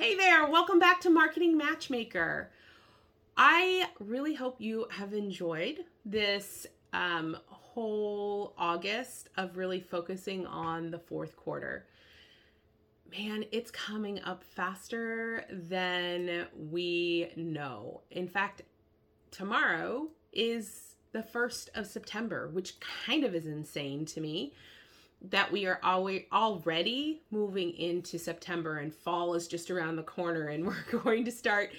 Hey there, welcome back to Marketing Matchmaker. I really hope you have enjoyed this um, whole August of really focusing on the fourth quarter. Man, it's coming up faster than we know. In fact, tomorrow is the 1st of September, which kind of is insane to me that we are always already moving into September and fall is just around the corner and we're going to start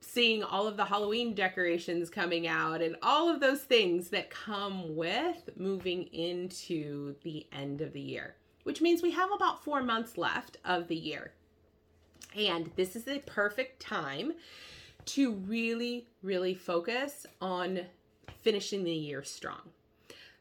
seeing all of the Halloween decorations coming out and all of those things that come with moving into the end of the year, which means we have about 4 months left of the year. And this is the perfect time to really really focus on finishing the year strong.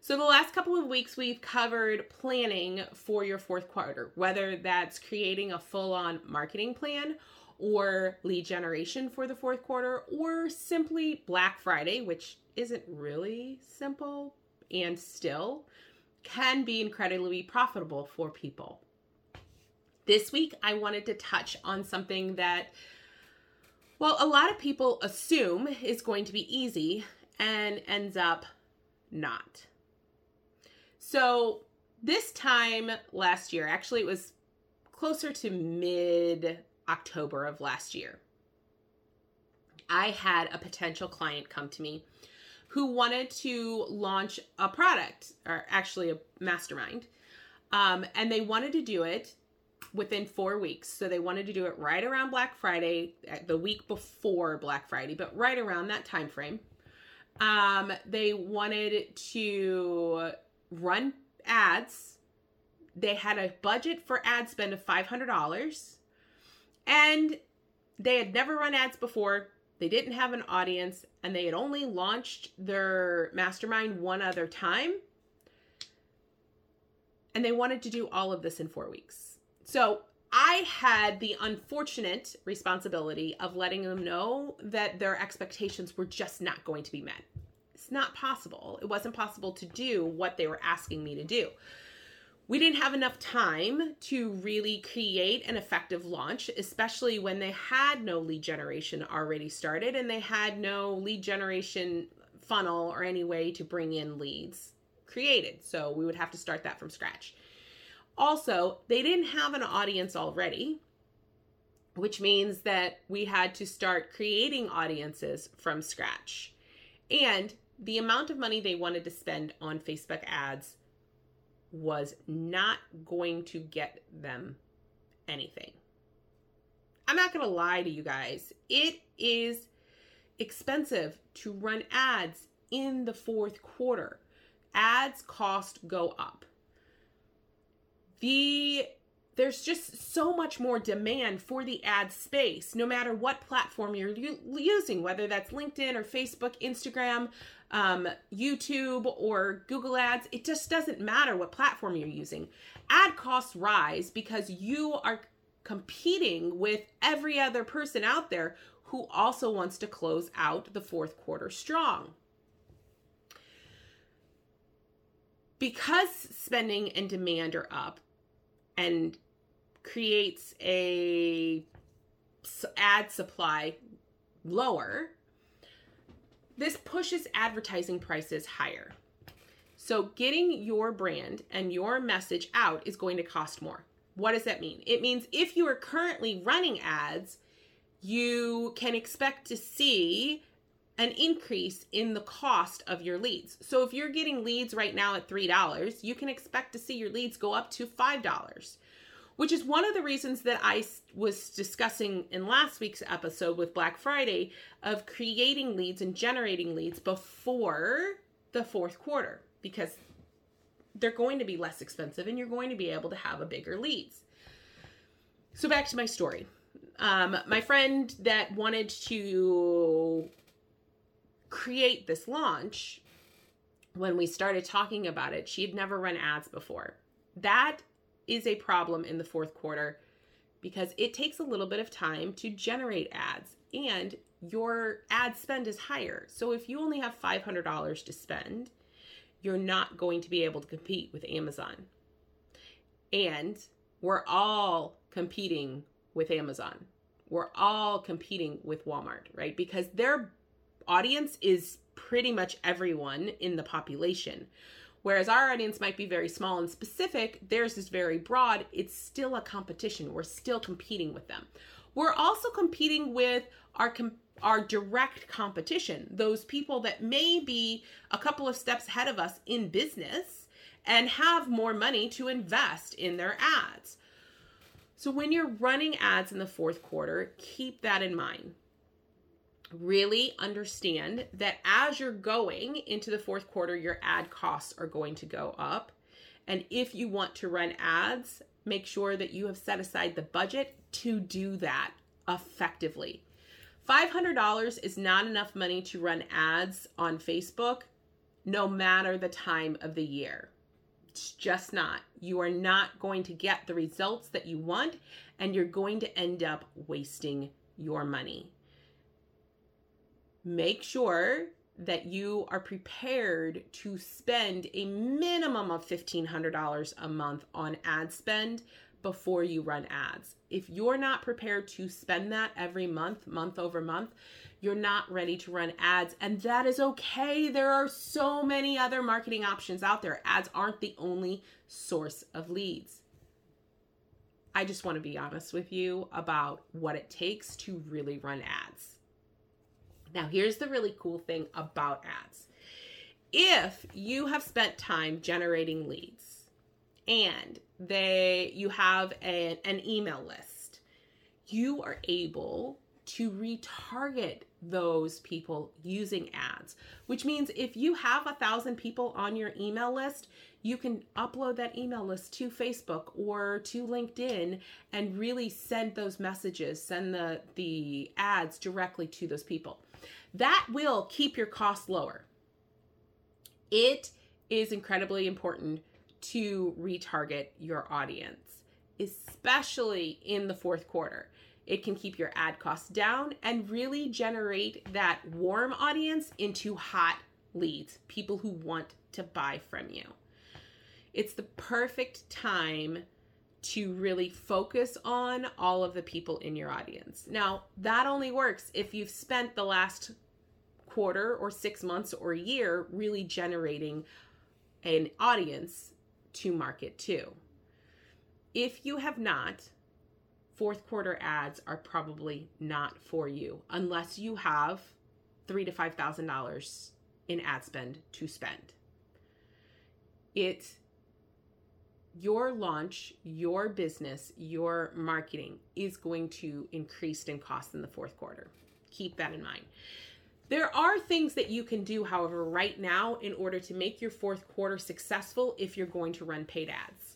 So, the last couple of weeks, we've covered planning for your fourth quarter, whether that's creating a full on marketing plan or lead generation for the fourth quarter, or simply Black Friday, which isn't really simple and still can be incredibly profitable for people. This week, I wanted to touch on something that, well, a lot of people assume is going to be easy and ends up not. So this time last year, actually, it was closer to mid October of last year. I had a potential client come to me who wanted to launch a product, or actually a mastermind, um, and they wanted to do it within four weeks. So they wanted to do it right around Black Friday, uh, the week before Black Friday, but right around that time frame. Um, they wanted to run ads. They had a budget for ad spend of $500 and they had never run ads before. They didn't have an audience and they had only launched their mastermind one other time. And they wanted to do all of this in four weeks. So I had the unfortunate responsibility of letting them know that their expectations were just not going to be met not possible. It wasn't possible to do what they were asking me to do. We didn't have enough time to really create an effective launch, especially when they had no lead generation already started and they had no lead generation funnel or any way to bring in leads created. So we would have to start that from scratch. Also, they didn't have an audience already, which means that we had to start creating audiences from scratch. And the amount of money they wanted to spend on Facebook ads was not going to get them anything. I'm not going to lie to you guys. It is expensive to run ads in the fourth quarter. Ads cost go up. The there's just so much more demand for the ad space no matter what platform you're u- using whether that's linkedin or facebook instagram um, youtube or google ads it just doesn't matter what platform you're using. Ad costs rise because you are competing with every other person out there who also wants to close out the fourth quarter strong. Because spending and demand are up and creates a ad supply lower, this pushes advertising prices higher. So, getting your brand and your message out is going to cost more. What does that mean? It means if you are currently running ads, you can expect to see an increase in the cost of your leads. So, if you're getting leads right now at $3, you can expect to see your leads go up to $5 which is one of the reasons that I was discussing in last week's episode with Black Friday of creating leads and generating leads before the fourth quarter because they're going to be less expensive and you're going to be able to have a bigger leads. So back to my story. Um, my friend that wanted to create this launch, when we started talking about it, she had never run ads before. That is a problem in the fourth quarter because it takes a little bit of time to generate ads and your ad spend is higher. So if you only have $500 to spend, you're not going to be able to compete with Amazon. And we're all competing with Amazon. We're all competing with Walmart, right? Because their audience is pretty much everyone in the population. Whereas our audience might be very small and specific, theirs is very broad. It's still a competition. We're still competing with them. We're also competing with our com- our direct competition, those people that may be a couple of steps ahead of us in business and have more money to invest in their ads. So when you're running ads in the fourth quarter, keep that in mind really understand that as you're going into the fourth quarter, your ad costs are going to go up. And if you want to run ads, make sure that you have set aside the budget to do that effectively. $500 is not enough money to run ads on Facebook, no matter the time of the year. It's just not. You are not going to get the results that you want, and you're going to end up wasting your money make sure that you are prepared to spend a minimum of $1,500 a month on ad spend before you run ads. If you're not prepared to spend that every month, month over month, you're not ready to run ads. And that is okay. There are so many other marketing options out there. Ads aren't the only source of leads. I just want to be honest with you about what it takes to really run ads. Now, here's the really cool thing about ads. If you have spent time generating leads and they you have a, an email list, you are able to retarget those people using ads, which means if you have a thousand people on your email list, you can upload that email list to Facebook or to LinkedIn and really send those messages, send the, the ads directly to those people. That will keep your costs lower. It is incredibly important to retarget your audience, especially in the fourth quarter. It can keep your ad costs down and really generate that warm audience into hot leads, people who want to buy from you. It's the perfect time to really focus on all of the people in your audience. Now, that only works if you've spent the last quarter or six months or a year really generating an audience to market to. If you have not, fourth quarter ads are probably not for you unless you have three to five thousand dollars in ad spend to spend. It your launch, your business, your marketing is going to increase in cost in the fourth quarter. Keep that in mind. There are things that you can do, however, right now in order to make your fourth quarter successful if you're going to run paid ads.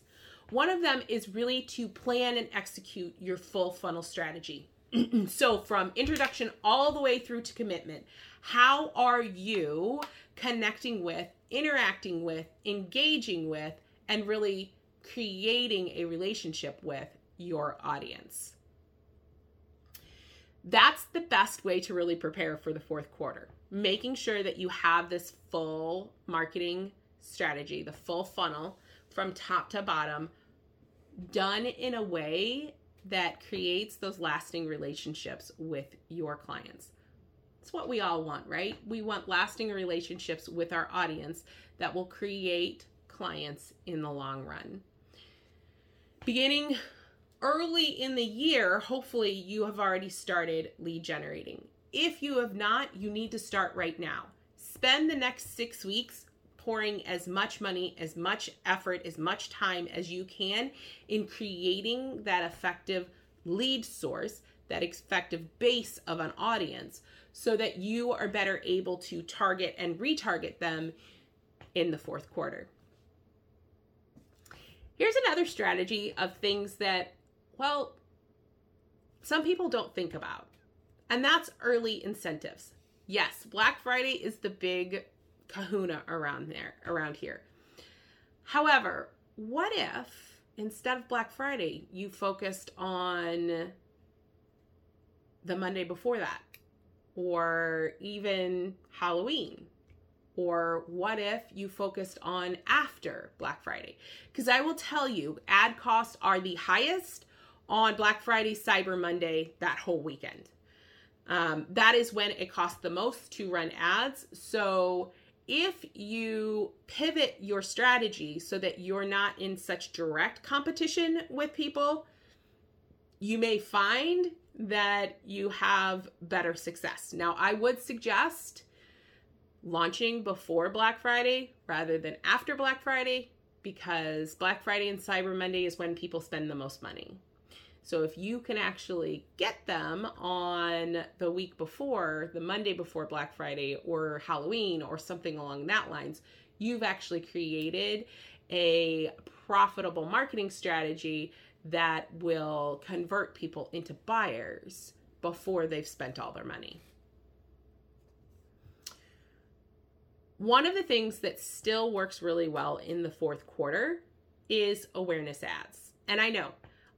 One of them is really to plan and execute your full funnel strategy. so, from introduction all the way through to commitment, how are you connecting with, interacting with, engaging with, and really creating a relationship with your audience? that's the best way to really prepare for the fourth quarter. Making sure that you have this full marketing strategy, the full funnel from top to bottom, done in a way that creates those lasting relationships with your clients. It's what we all want, right? We want lasting relationships with our audience that will create clients in the long run. Beginning early in the year, hopefully you have already started lead generating. If you have not, you need to start right now. Spend the next six weeks pouring as much money, as much effort, as much time as you can in creating that effective lead source, that effective base of an audience, so that you are better able to target and retarget them in the fourth quarter. Here's another strategy of things that well, some people don't think about. And that's early incentives. Yes, Black Friday is the big kahuna around there around here. However, what if instead of Black Friday, you focused on the Monday before that or even Halloween? Or what if you focused on after Black Friday? Because I will tell you, ad costs are the highest on Black Friday, Cyber Monday, that whole weekend. Um, that is when it costs the most to run ads. So if you pivot your strategy so that you're not in such direct competition with people, you may find that you have better success. Now, I would suggest launching before Black Friday rather than after Black Friday because Black Friday and Cyber Monday is when people spend the most money. So if you can actually get them on the week before, the Monday before Black Friday or Halloween or something along that lines, you've actually created a profitable marketing strategy that will convert people into buyers before they've spent all their money. One of the things that still works really well in the fourth quarter is awareness ads. And I know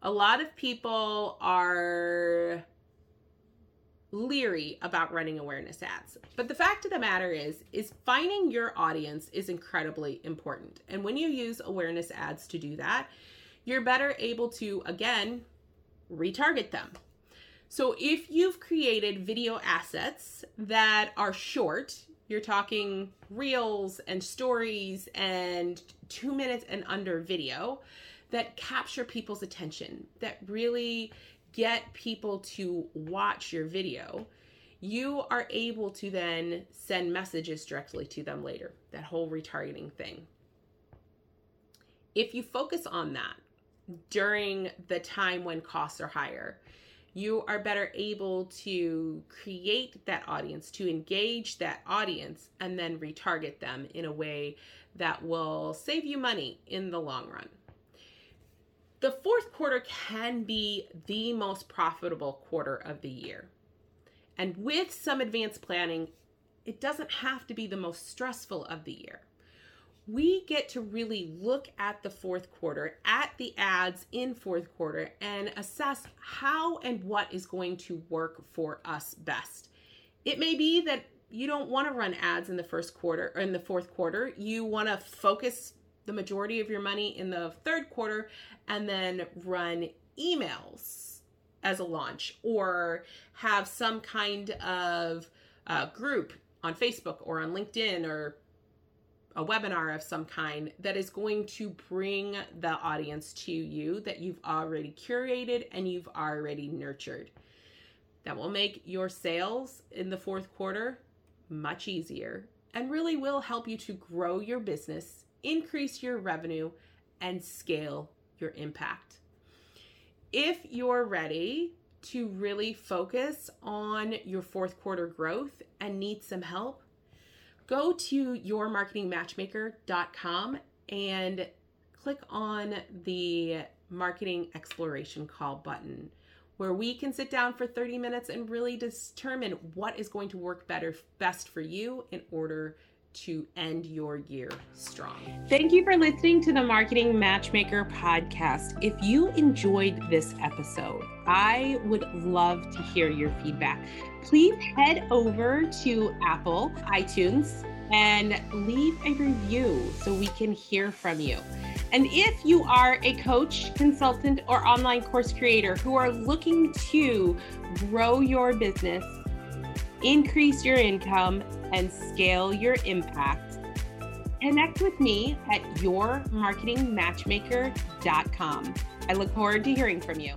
a lot of people are leery about running awareness ads. But the fact of the matter is is finding your audience is incredibly important. And when you use awareness ads to do that, you're better able to again retarget them. So if you've created video assets that are short, you're talking reels and stories and 2 minutes and under video, that capture people's attention, that really get people to watch your video, you are able to then send messages directly to them later. That whole retargeting thing. If you focus on that during the time when costs are higher, you are better able to create that audience, to engage that audience, and then retarget them in a way that will save you money in the long run the fourth quarter can be the most profitable quarter of the year. And with some advanced planning, it doesn't have to be the most stressful of the year. We get to really look at the fourth quarter, at the ads in fourth quarter, and assess how and what is going to work for us best. It may be that you don't want to run ads in the first quarter or in the fourth quarter. You want to focus the majority of your money in the third quarter and then run emails as a launch or have some kind of uh, group on Facebook or on LinkedIn or a webinar of some kind that is going to bring the audience to you that you've already curated and you've already nurtured. That will make your sales in the fourth quarter much easier and really will help you to grow your business increase your revenue, and scale your impact. If you're ready to really focus on your fourth quarter growth and need some help, go to yourmarketingmatchmaker.com and click on the marketing exploration call button where we can sit down for 30 minutes and really determine what is going to work better best for you in order to end your year strong. Thank you for listening to the Marketing Matchmaker podcast. If you enjoyed this episode, I would love to hear your feedback. Please head over to Apple, iTunes, and leave a review so we can hear from you. And if you are a coach, consultant, or online course creator who are looking to grow your business, increase your income, and scale your impact, connect with me at yourmarketingmatchmaker.com. I look forward to hearing from you.